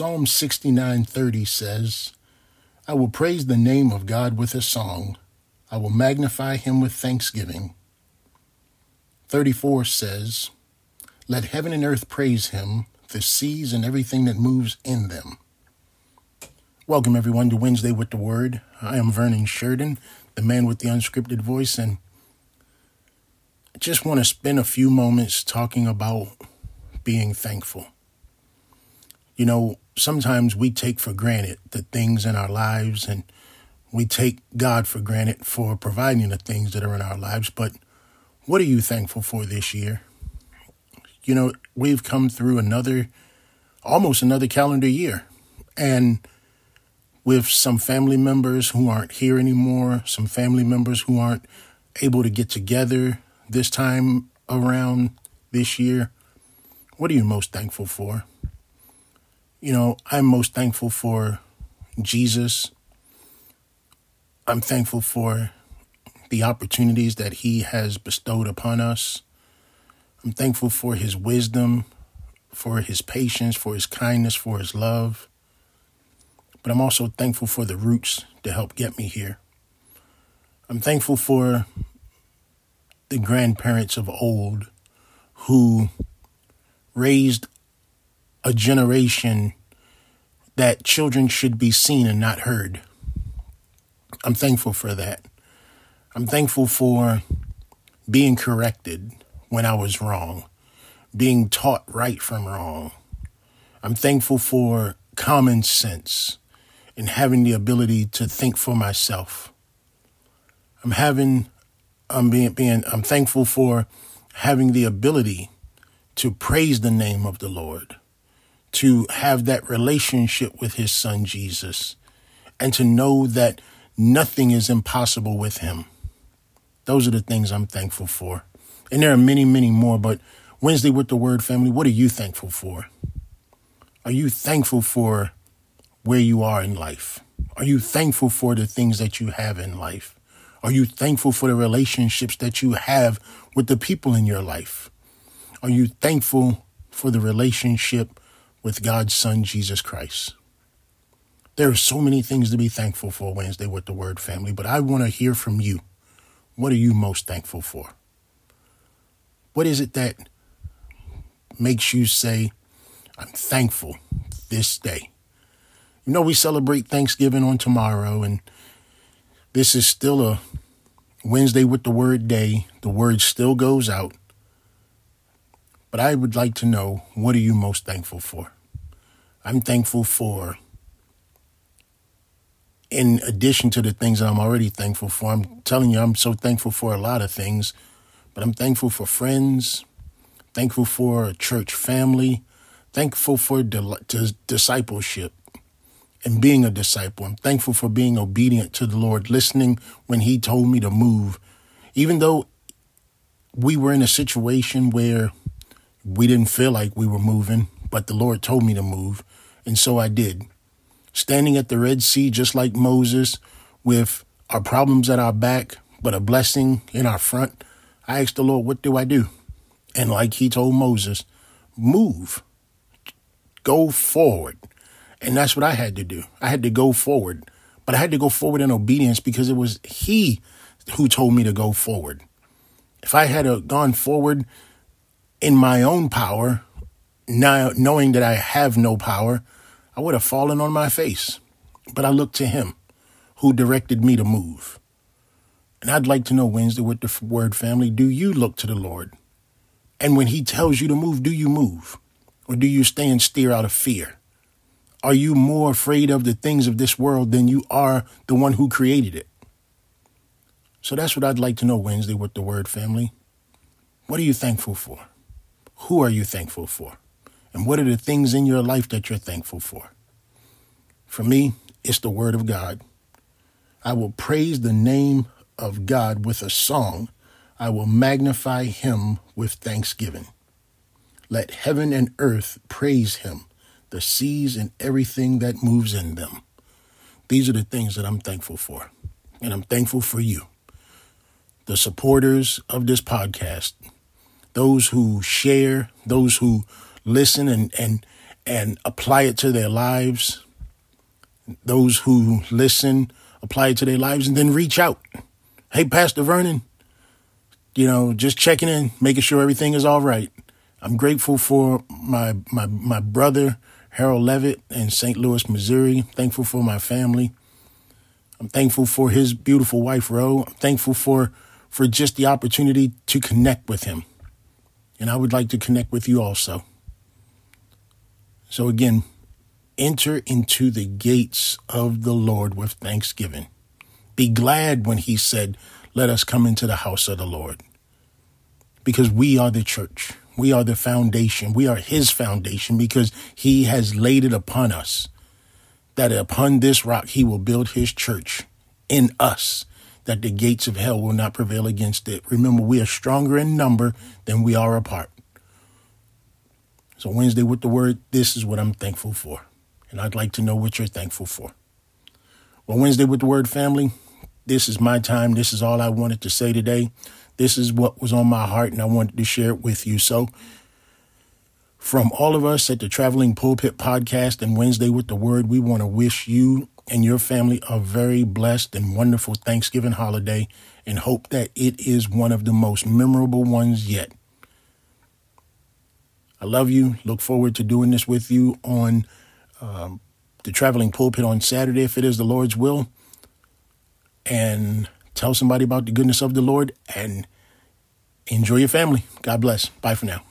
Psalm 69:30 says, I will praise the name of God with a song. I will magnify him with thanksgiving. 34 says, Let heaven and earth praise him, the seas and everything that moves in them. Welcome, everyone, to Wednesday with the Word. I am Vernon Sheridan, the man with the unscripted voice, and I just want to spend a few moments talking about being thankful. You know, sometimes we take for granted the things in our lives and we take God for granted for providing the things that are in our lives. But what are you thankful for this year? You know, we've come through another, almost another calendar year. And with some family members who aren't here anymore, some family members who aren't able to get together this time around this year, what are you most thankful for? You know, I'm most thankful for Jesus. I'm thankful for the opportunities that He has bestowed upon us. I'm thankful for His wisdom, for His patience, for His kindness, for His love. But I'm also thankful for the roots to help get me here. I'm thankful for the grandparents of old who raised a generation that children should be seen and not heard. I'm thankful for that. I'm thankful for being corrected when I was wrong, being taught right from wrong. I'm thankful for common sense and having the ability to think for myself. I'm having I'm being, being I'm thankful for having the ability to praise the name of the Lord to have that relationship with his son Jesus and to know that nothing is impossible with him. Those are the things I'm thankful for. And there are many, many more, but Wednesday with the Word family, what are you thankful for? Are you thankful for where you are in life? Are you thankful for the things that you have in life? Are you thankful for the relationships that you have with the people in your life? Are you thankful for the relationship with God's Son, Jesus Christ. There are so many things to be thankful for Wednesday with the Word family, but I want to hear from you. What are you most thankful for? What is it that makes you say, I'm thankful this day? You know, we celebrate Thanksgiving on tomorrow, and this is still a Wednesday with the Word day. The Word still goes out. But I would like to know what are you most thankful for? I'm thankful for, in addition to the things that I'm already thankful for, I'm telling you, I'm so thankful for a lot of things, but I'm thankful for friends, thankful for a church family, thankful for discipleship and being a disciple. I'm thankful for being obedient to the Lord, listening when He told me to move. Even though we were in a situation where we didn't feel like we were moving, but the Lord told me to move, and so I did. Standing at the Red Sea, just like Moses, with our problems at our back, but a blessing in our front, I asked the Lord, What do I do? And like he told Moses, move, go forward. And that's what I had to do. I had to go forward, but I had to go forward in obedience because it was he who told me to go forward. If I had uh, gone forward in my own power, now knowing that I have no power, I would have fallen on my face. But I looked to him who directed me to move. And I'd like to know, Wednesday, with the word family, do you look to the Lord? And when he tells you to move, do you move? Or do you stay and steer out of fear? Are you more afraid of the things of this world than you are the one who created it? So that's what I'd like to know, Wednesday, with the word family. What are you thankful for? Who are you thankful for? And what are the things in your life that you're thankful for? For me, it's the Word of God. I will praise the name of God with a song. I will magnify him with thanksgiving. Let heaven and earth praise him, the seas and everything that moves in them. These are the things that I'm thankful for. And I'm thankful for you, the supporters of this podcast, those who share, those who listen and and and apply it to their lives. Those who listen, apply it to their lives, and then reach out. Hey, Pastor Vernon, you know, just checking in, making sure everything is all right. I'm grateful for my my my brother Harold Levitt in St. Louis, Missouri. Thankful for my family. I'm thankful for his beautiful wife Ro. I'm thankful for for just the opportunity to connect with him. And I would like to connect with you also. So again, enter into the gates of the Lord with thanksgiving. Be glad when he said, Let us come into the house of the Lord. Because we are the church. We are the foundation. We are his foundation because he has laid it upon us that upon this rock he will build his church in us, that the gates of hell will not prevail against it. Remember, we are stronger in number than we are apart. So, Wednesday with the word, this is what I'm thankful for. And I'd like to know what you're thankful for. Well, Wednesday with the word family, this is my time. This is all I wanted to say today. This is what was on my heart, and I wanted to share it with you. So, from all of us at the Traveling Pulpit Podcast and Wednesday with the Word, we want to wish you and your family a very blessed and wonderful Thanksgiving holiday and hope that it is one of the most memorable ones yet. I love you. Look forward to doing this with you on um, the Traveling Pulpit on Saturday, if it is the Lord's will. And tell somebody about the goodness of the Lord and enjoy your family. God bless. Bye for now.